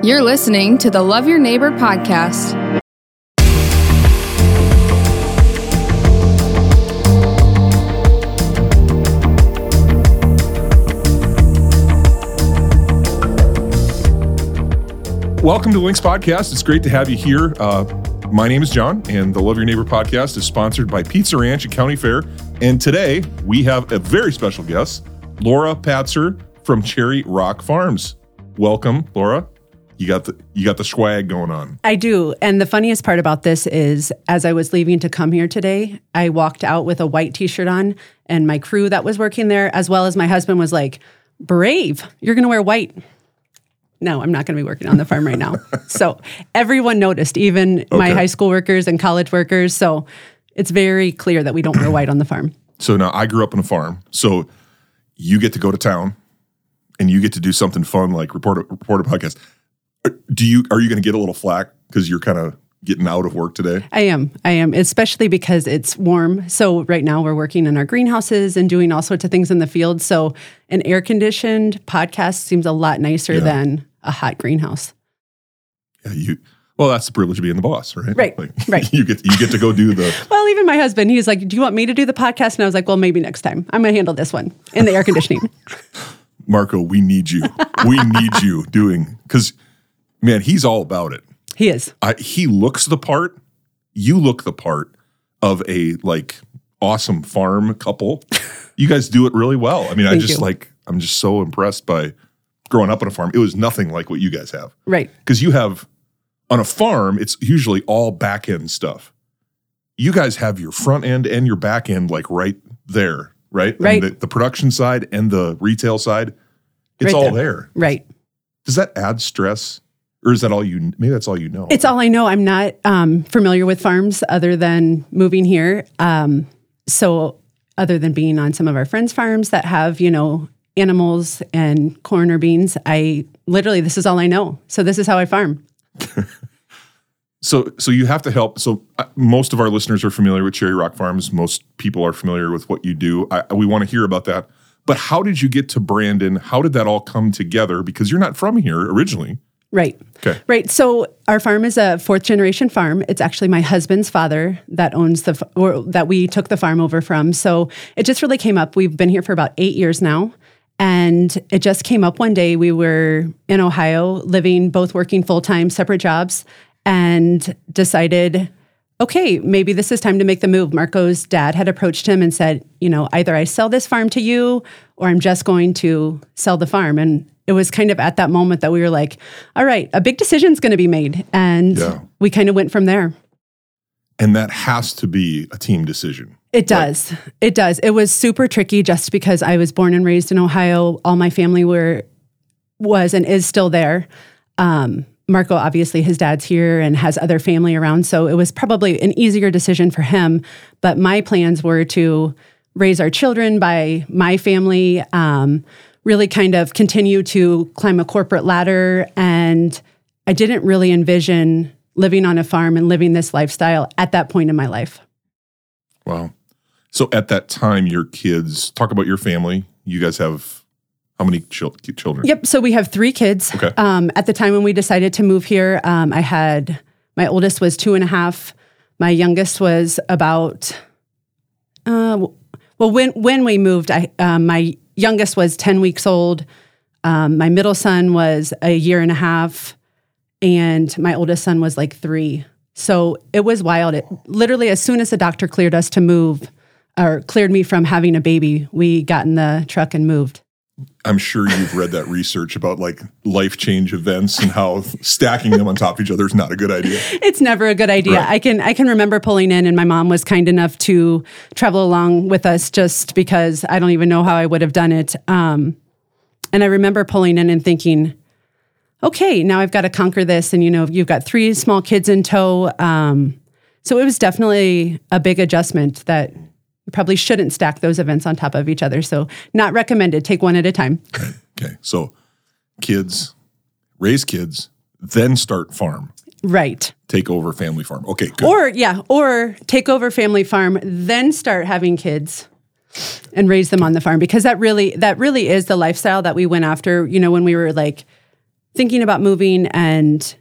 You're listening to the Love Your Neighbor podcast. Welcome to Lynx Podcast. It's great to have you here. Uh, my name is John, and the Love Your Neighbor podcast is sponsored by Pizza Ranch at County Fair. And today we have a very special guest, Laura Patzer from Cherry Rock Farms. Welcome, Laura. You got the you got the swag going on. I do. And the funniest part about this is as I was leaving to come here today, I walked out with a white t-shirt on and my crew that was working there as well as my husband was like, "Brave. You're going to wear white." No, I'm not going to be working on the farm right now. so, everyone noticed, even my high school workers and college workers. So, it's very clear that we don't wear white on the farm. So now I grew up on a farm. So you get to go to town and you get to do something fun like report a, report a podcast. Do you are you going to get a little flack because you're kind of getting out of work today? I am. I am, especially because it's warm. So right now we're working in our greenhouses and doing all sorts of things in the field. So an air conditioned podcast seems a lot nicer Yeah. than a hot greenhouse. Yeah, you. Well, that's the privilege of being the boss, right? Right, right. You get you get to go do the. Well, even my husband, he's like, "Do you want me to do the podcast?" And I was like, "Well, maybe next time. I'm going to handle this one in the air conditioning." Marco, we need you. We need you doing because, man, he's all about it. he is. I, he looks the part. You look the part of a like awesome farm couple. You guys do it really well. I mean, I just you. like I'm just so impressed by growing up on a farm. It was nothing like what you guys have Right. because you have on a farm. It's usually all back end stuff. You guys have your front end and your back end like right there, right? Right. the, the production side and the retail side, it's Right all there. there. Right. Does that add stress, or is that all you? Maybe that's all you know. It's all I know. I'm not um, familiar with farms other than moving here. Um, so, other than being on some of our friends' farms that have, you know, animals and corn or beans, I literally, this is all I know. So, this is how I farm. So, so you have to help. So, uh, most of our listeners are familiar with Cherry Rock Farms. Most people are familiar with what you do. I, we want to hear about that. But how did you get to Brandon? How did that all come together? Because you're not from here originally. Right. Okay. Right. So our farm is a fourth generation farm. It's actually my husband's father that owns the, f- or that we took the farm over from. So it just really came up. We've been here for about eight years now. And it just came up one day. We were in Ohio, living, both working full time, separate jobs, and decided, okay, maybe this is time to make the move. Marco's dad had approached him and said, you know, either I sell this farm to you or I'm just going to sell the farm. And it was kind of at that moment that we were like, all right, a big decision's going to be made. And Yeah. we kind of went from there. And that has to be a team decision. It does. It does. It was super tricky just because I was born and raised in Ohio. All my family were was and is still there. Um, Marco, obviously, his dad's here and has other family around, so it was probably an easier decision for him. But my plans were to raise our children by my family, um, really kind of continue to climb a corporate ladder, and I didn't really envision living on a farm and living this lifestyle at that point in my life. Wow. So at that time, your kids talk about your family. You guys have how many chil- children? Yep. So we have three kids. Okay. Um, at the time when we decided to move here, um, I had my oldest was two and a half. My youngest was about, uh, well, when when we moved, I um, my youngest was ten weeks old. Um, my middle son was a year and a half, and my oldest son was like three. So it was wild. It literally, as soon as the doctor cleared us to move, or cleared me from having a baby, we got in the truck and moved. I'm sure you've read that research about like life change events and how stacking them on top of each other is not a good idea. it's never a good idea. Right. I can I can remember pulling in and my mom was kind enough to travel along with us just because I don't even know how I would have done it. Um, and I remember pulling in and thinking, okay, now I've got to conquer this. And you know, you've got three small kids in tow. Um, so it was definitely a big adjustment that you probably shouldn't stack those events on top of each other. So not recommended. Take one at a time. Okay. Okay. So kids, raise kids, then start farm, Right. take over family farm. Okay, good. Or yeah, or take over family farm, then start having kids and raise them on the farm because that really that really is the lifestyle that we went after, you know, when we were like thinking about moving and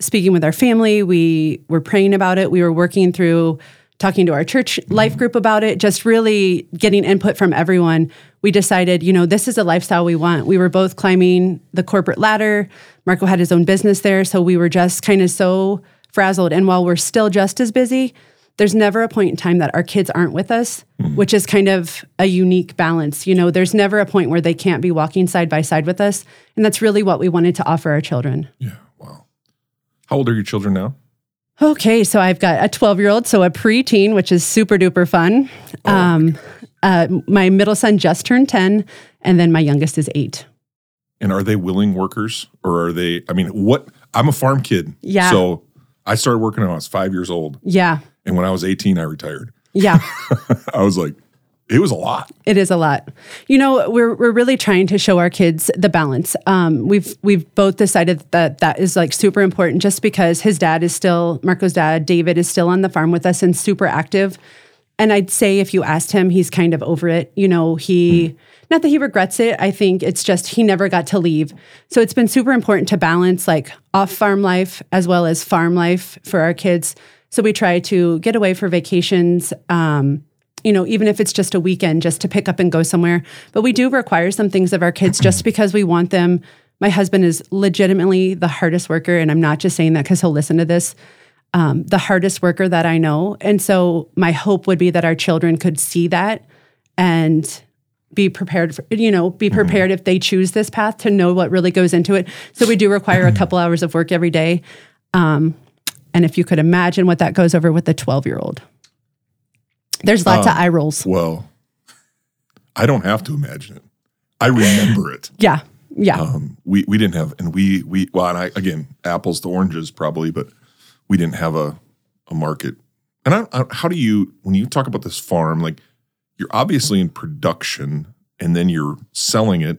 speaking with our family. We were praying about it. We were working through talking to our church life group about it, just really getting input from everyone. We decided, you know, this is a lifestyle we want. We were both climbing the corporate ladder. Marco had his own business there. So we were just kind of so frazzled. And while we're still just as busy, there's never a point in time that our kids aren't with us, mm-hmm. which is kind of a unique balance. You know, there's never a point where they can't be walking side by side with us. And that's really what we wanted to offer our children. Yeah. Wow. How old are your children now? Okay, so I've got a 12 year old, so a preteen, which is super duper fun. Um, uh, my middle son just turned 10, and then my youngest is eight. And are they willing workers or are they? I mean, what? I'm a farm kid. Yeah. So I started working when I was five years old. Yeah, And when I was 18, I retired. yeah, I was like, it was a lot. it is a lot. You know, we're we're really trying to show our kids the balance. Um, we've we've both decided that that is like super important, just because his dad is still Marco's dad, David is still on the farm with us and super active. And I'd say if you asked him, he's kind of over it. You know, he, not that he regrets it, I think it's just he never got to leave. So it's been super important to balance like off farm life as well as farm life for our kids. So we try to get away for vacations, um, you know, even if it's just a weekend, just to pick up and go somewhere. But we do require some things of our kids just because we want them. My husband is legitimately the hardest worker, and I'm not just saying that because he'll listen to this um, the hardest worker that I know. And so my hope would be that our children could see that and be prepared for, you know, be prepared if they choose this path to know what really goes into it. So we do require a couple hours of work every day. Um, and if you could imagine what that goes over with a 12 year old, there's lots of eye rolls. Well, I don't have to imagine it. I remember it. Yeah. Yeah. Um, we we didn't have, and we we well, and I again, apples to oranges probably, but we didn't have a a market. And I, I, how do you when you talk about this farm, like you're obviously in production, and then you're selling it.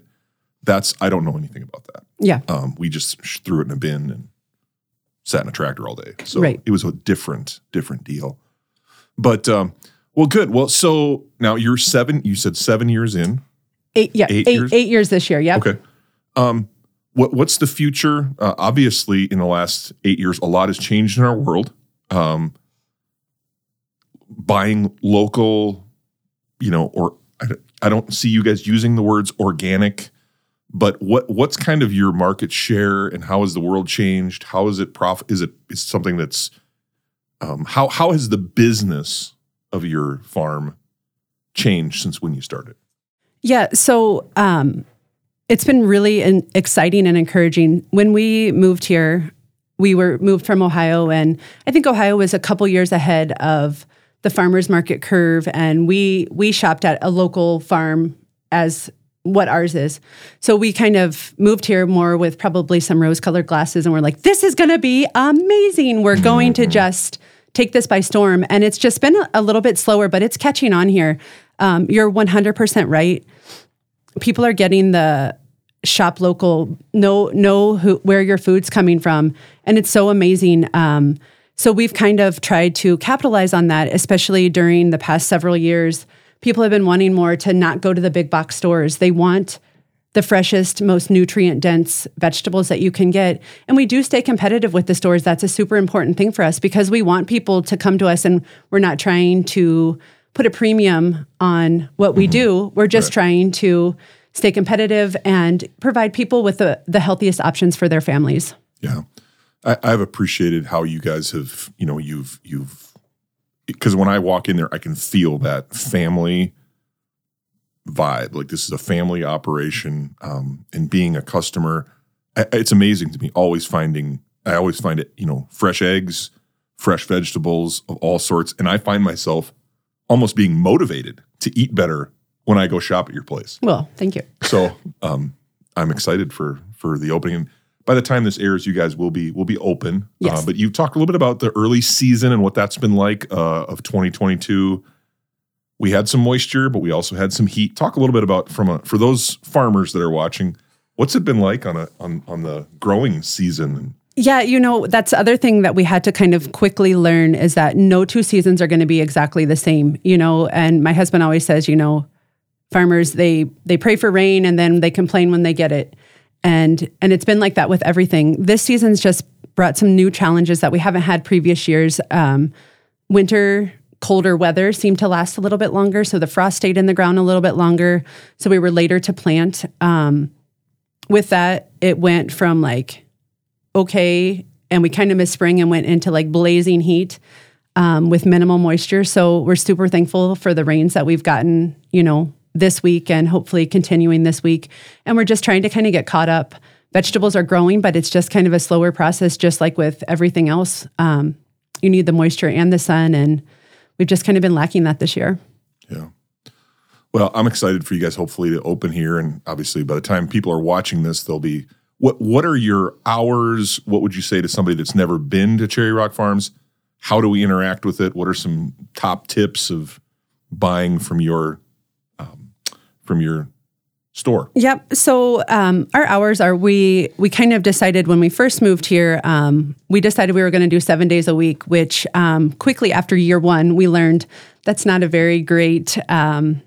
That's I don't know anything about that. yeah. Um, we just threw it in a bin and sat in a tractor all day. So Right. it was a different different deal. But um, well, good. Well, so now you're seven. You said seven years in. Eight, yeah. eight Eight, years? eight years this year. Yeah. Okay. Um, what what's the future? Uh, obviously, in the last eight years, a lot has changed in our world. Um, buying local, you know, or I, don't- I don't see you guys using the words organic, but what what's kind of your market share and how has the world changed? How is it prof? Is it is something that's um, how how has the business of your farm changed since when you started? Yeah. So um, it's been really in, exciting and encouraging. When we moved here, we were moved from Ohio, and I think Ohio was a couple years ahead of the farmers market curve, and we we shopped at a local farm as what ours is. So we kind of moved here more with probably some rose-colored glasses, and we're like, "This is going to be amazing. We're going to just." Take this by storm. And it's just been a, little bit slower, but it's catching on here. Um, you're 100% right. People are getting the shop local, know know who, where your food's coming from, and it's so amazing. Um, so we've kind of tried to capitalize on that, especially during the past several years. People have been wanting more to not go to the big box stores. They want the freshest, most nutrient dense vegetables that you can get. And we do stay competitive with the stores. That's a super important thing for us because we want people to come to us and we're not trying to put a premium on what we do. Mm-hmm. We're just trying to stay competitive and provide people with the, the healthiest options for their families. Yeah, I, I've appreciated how you guys have, you know, you've you've because when I walk in there, I can feel that family vibe. Like this is a family operation, um, and being a customer, I, it's amazing to me. Always finding, I always find it, you know, fresh eggs, fresh vegetables of all sorts, and I find myself almost being motivated to eat better when I go shop at your place. Well, thank you. So um, I'm excited for for the opening. By the time this airs, you guys will be will be open. Yes. Uh, but you talked a little bit about the early season and what that's been like uh, of 2022. We had some moisture, but we also had some heat. Talk a little bit about from a for those farmers that are watching. What's it been like on a on on the growing season? Yeah, you know, that's the other thing that we had to kind of quickly learn is that no two seasons are going to be exactly the same, you know, and my husband always says, you know, farmers they they pray for rain and then they complain when they get it. and and it's been like that with everything. This season's just brought some new challenges that we haven't had previous years. Um, winter colder weather seemed to last a little bit longer, so the frost stayed in the ground a little bit longer. So we were later to plant. Um, with that, it went from like okay, and we kind of missed spring and went into like blazing heat um, with minimal moisture. So we're super thankful for the rains that we've gotten, you know, this week and hopefully continuing this week. And we're just trying to kind of get caught up. Vegetables are growing, but it's just kind of a slower process, just like with everything else. Um, you need the moisture and the sun, and we've just kind of been lacking that this year. Yeah. Well, I'm excited for you guys hopefully to open here. And obviously, by the time people are watching this, they'll be. What, what are your hours? What would you say to somebody that's never been to Cherry Rock Farms? How do we interact with it? What are some top tips of buying from your um, from your store? Yep. So um, our hours are we we kind of decided when we first moved here. Um, we decided we were going to do seven days a week, which um, quickly after year one we learned that's not a very great um,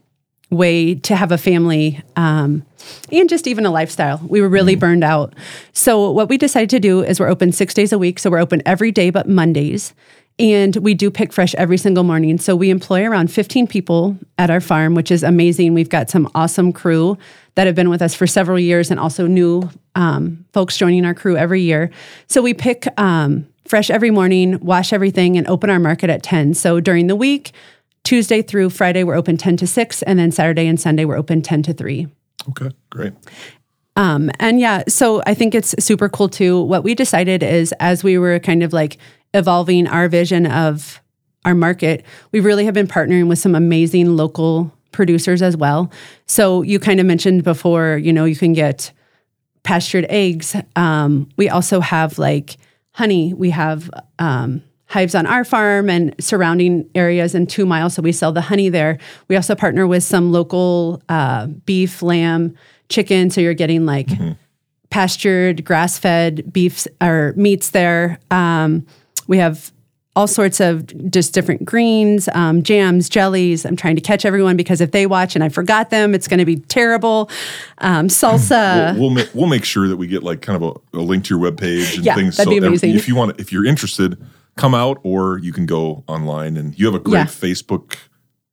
way to have a family um, and just even a lifestyle. We were really mm burned out. So what we decided to do is we're open six days a week. So we're open every day but Mondays. And we do pick fresh every single morning. So we employ around 15 people at our farm, which is amazing. We've got some awesome crew that have been with us for several years and also new um, folks joining our crew every year. So we pick um, fresh every morning, wash everything, and open our market at 10. So during the week, Tuesday through Friday, we're open 10 to 6, and then Saturday and Sunday, we're open 10 to 3. Okay, great. Um, and yeah, so I think it's super cool too. What we decided is as we were kind of like evolving our vision of our market, we really have been partnering with some amazing local producers as well. So you kind of mentioned before, you know, you can get pastured eggs. Um, we also have like honey. We have um, hives on our farm and surrounding areas in two miles. So we sell the honey there. We also partner with some local uh, beef, lamb, chicken. So you're getting like mm-hmm. pastured, grass fed beefs or meats there. Um, we have all sorts of just different greens, um, jams, jellies. I'm trying to catch everyone because if they watch and I forgot them, it's going to be terrible. Um, salsa. We'll, we'll, make, we'll make sure that we get like kind of a, a link to your webpage and yeah, things. That'd so be amazing. if you want, if you're interested, come out or you can go online and you have a great yeah. Facebook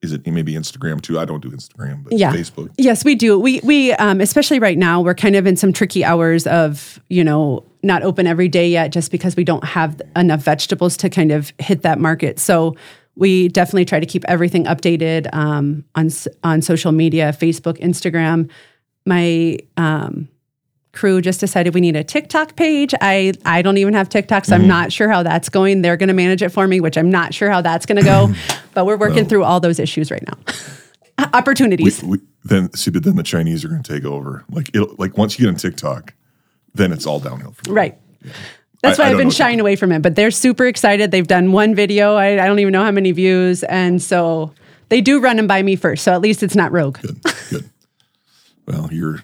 is it maybe Instagram too? I don't do Instagram, but yeah. Facebook. Yes, we do. We we um, especially right now we're kind of in some tricky hours of you know not open every day yet, just because we don't have enough vegetables to kind of hit that market. So we definitely try to keep everything updated um, on on social media, Facebook, Instagram. My um, crew just decided we need a TikTok page. I I don't even have TikTok, so mm-hmm. I'm not sure how that's going. They're going to manage it for me, which I'm not sure how that's going to go. but we're working well, through all those issues right now. Opportunities. We, we, then see, but then the Chinese are going to take over. Like it, like once you get on TikTok, then it's all downhill. From right. Yeah. That's why I, have been shying away from it. But they're super excited. They've done one video. I, I don't even know how many views, and so they do run them by me first. So at least it's not rogue. Good. Good. Well, you're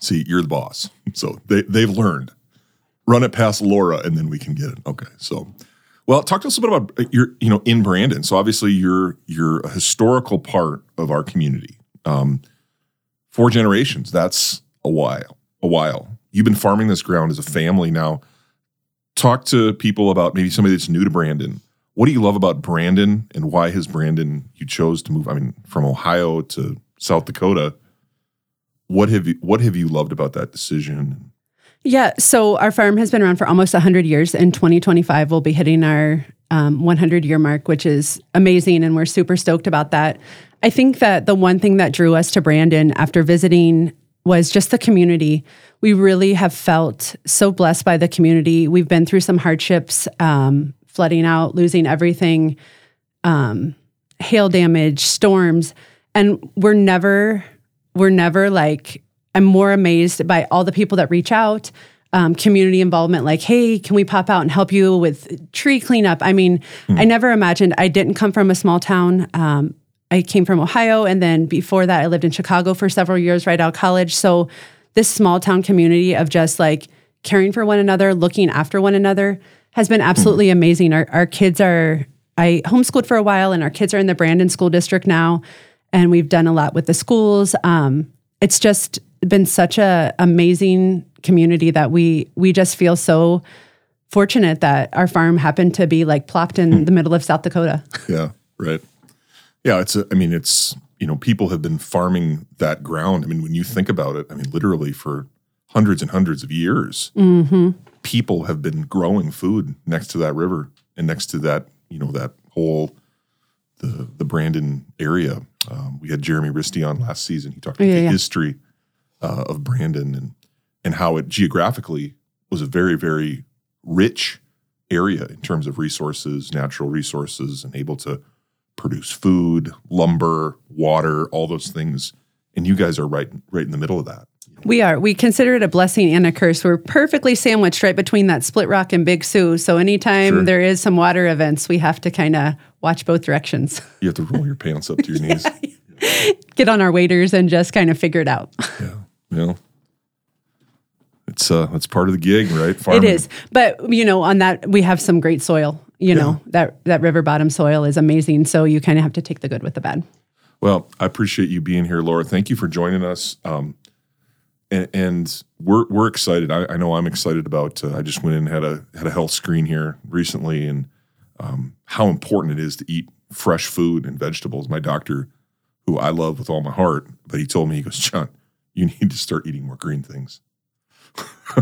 See, you're the boss. So they, they've learned. Run it past Laura and then we can get it. Okay. So, well, talk to us a bit about uh, your, you know, in Brandon. So obviously you're, you're a historical part of our community. Um, four generations. That's a while, a while. You've been farming this ground as a family now. Talk to people about maybe somebody that's new to Brandon. What do you love about Brandon and why has Brandon you chose to move? I mean, from Ohio to South Dakota what have you what have you loved about that decision? Yeah, so our farm has been around for almost 100 years. and 2025, we'll be hitting our um, 100 year mark, which is amazing, and we're super stoked about that. I think that the one thing that drew us to Brandon after visiting was just the community. We really have felt so blessed by the community. We've been through some hardships, um, flooding out, losing everything, um, hail damage, storms, and we're never we're never like, I'm more amazed by all the people that reach out, um, community involvement, like, hey, can we pop out and help you with tree cleanup? I mean, mm. I never imagined I didn't come from a small town. Um, I came from Ohio, and then before that, I lived in Chicago for several years right out of college. So, this small town community of just like caring for one another, looking after one another has been absolutely mm. amazing. Our, our kids are, I homeschooled for a while, and our kids are in the Brandon School District now and we've done a lot with the schools. Um, it's just been such a amazing community that we we just feel so fortunate that our farm happened to be like plopped in the middle of South Dakota. Yeah, right. Yeah, it's. A, I mean, it's you know, people have been farming that ground. I mean, when you think about it, I mean, literally for hundreds and hundreds of years, Mm-hmm. people have been growing food next to that river and next to that, you know, that whole the the Brandon area. Um, we had Jeremy Risty on last season. He talked about Yeah, the yeah. history uh, of Brandon and and how it geographically was a very very rich area in terms of resources, natural resources, and able to produce food, lumber, water, all those things. And you guys are right right in the middle of that. We are. We consider it a blessing and a curse. We're perfectly sandwiched right between that Split Rock and Big Sioux. So anytime Sure. there is some water events, we have to kind of watch both directions. You have to roll your pants up to your knees. Get on our waders and just kind of figure it out. Yeah. You know, it's uh, it's part of the gig, right? It Farming. is. But you know, on that we have some great soil. You know, that that river bottom soil is amazing. So you kind of have to take the good with the bad. Well, I appreciate you being here, Laura. Thank you for joining us. Um, and, and we're we're excited. I, I know I'm excited about. Uh, I just went in and had a had a health screen here recently, and um, how important it is to eat fresh food and vegetables. My doctor, who I love with all my heart, but he told me he goes, John, you need to start eating more green things.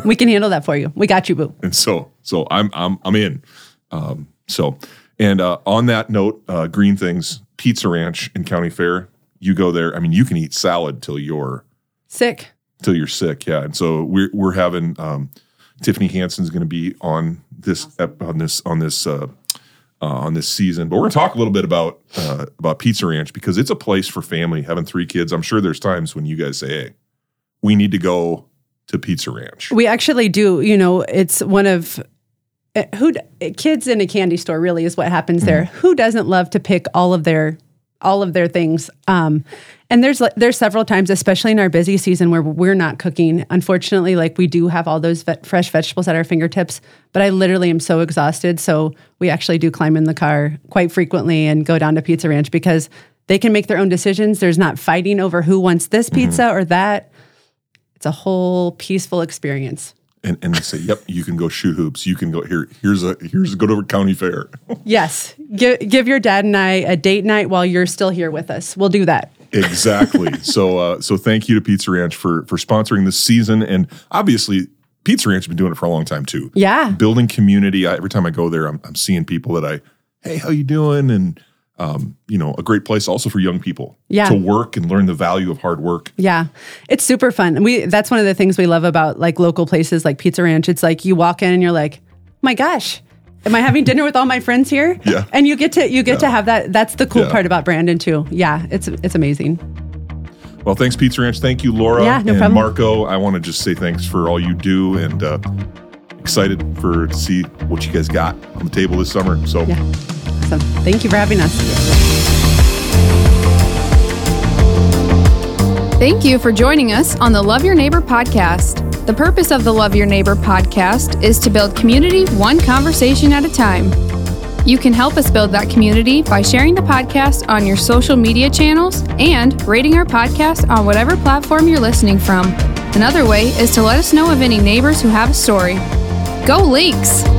we can handle that for you. We got you, boo. and so so I'm I'm I'm in. Um, so and uh, on that note, uh, green things, Pizza Ranch in County Fair. You go there. I mean, you can eat salad till you're Sick. till you're sick. Yeah, and so we're we're having um, Tiffany Hansen's going to be on this ep- on this on this. Uh, uh, on this season, but we're going to talk a little bit about uh, about Pizza Ranch because it's a place for family. Having three kids, I'm sure there's times when you guys say, "Hey, we need to go to Pizza Ranch." We actually do. You know, it's one of Uh, who uh, kids in a candy store really is what happens there. Mm-hmm. Who doesn't love to pick all of their all of their things? Um, and there's like- there's several times, especially in our busy season, where we're not cooking. Unfortunately, like we do have all those ve- fresh vegetables at our fingertips, but I literally am so exhausted. So we actually do climb in the car quite frequently and go down to Pizza Ranch because they can make their own decisions. There's not fighting over who wants this mm-hmm. pizza or that. It's a whole peaceful experience. And, and they say, "Yep, you can go shoot hoops. You can go here. Here's a here's a go to a county fair." Yes. Give, give your dad and I a date night while you're still here with us. We'll do that. exactly. so uh, so thank you to Pizza Ranch for for sponsoring this season, and obviously Pizza Ranch has been doing it for a long time too. Yeah. building community. I, every time I go there, I'm, I'm seeing people that I, hey, how you doing? And um, you know, a great place also for young people Yeah. to work and learn the value of hard work. Yeah. It's super fun. We that's one of the things we love about like local places like Pizza Ranch. It's like you walk in and you're like, "My gosh, am I having dinner with all my friends here?" Yeah. And you get to you get to have that that's the cool Yeah. part about Brandon too. Yeah, it's it's amazing. Well, thanks, Pizza Ranch. Thank you, Laura Yeah, no and problem. Marco. I want to just say thanks for all you do, and uh, excited for to see what you guys got on the table this summer. So. Yeah. Thank you for having us. Thank you for joining us on the Love Your Neighbor podcast. The purpose of the Love Your Neighbor podcast is to build community one conversation at a time. You can help us build that community by sharing the podcast on your social media channels and rating our podcast on whatever platform you're listening from. Another way is to let us know of any neighbors who have a story. Go Lynx!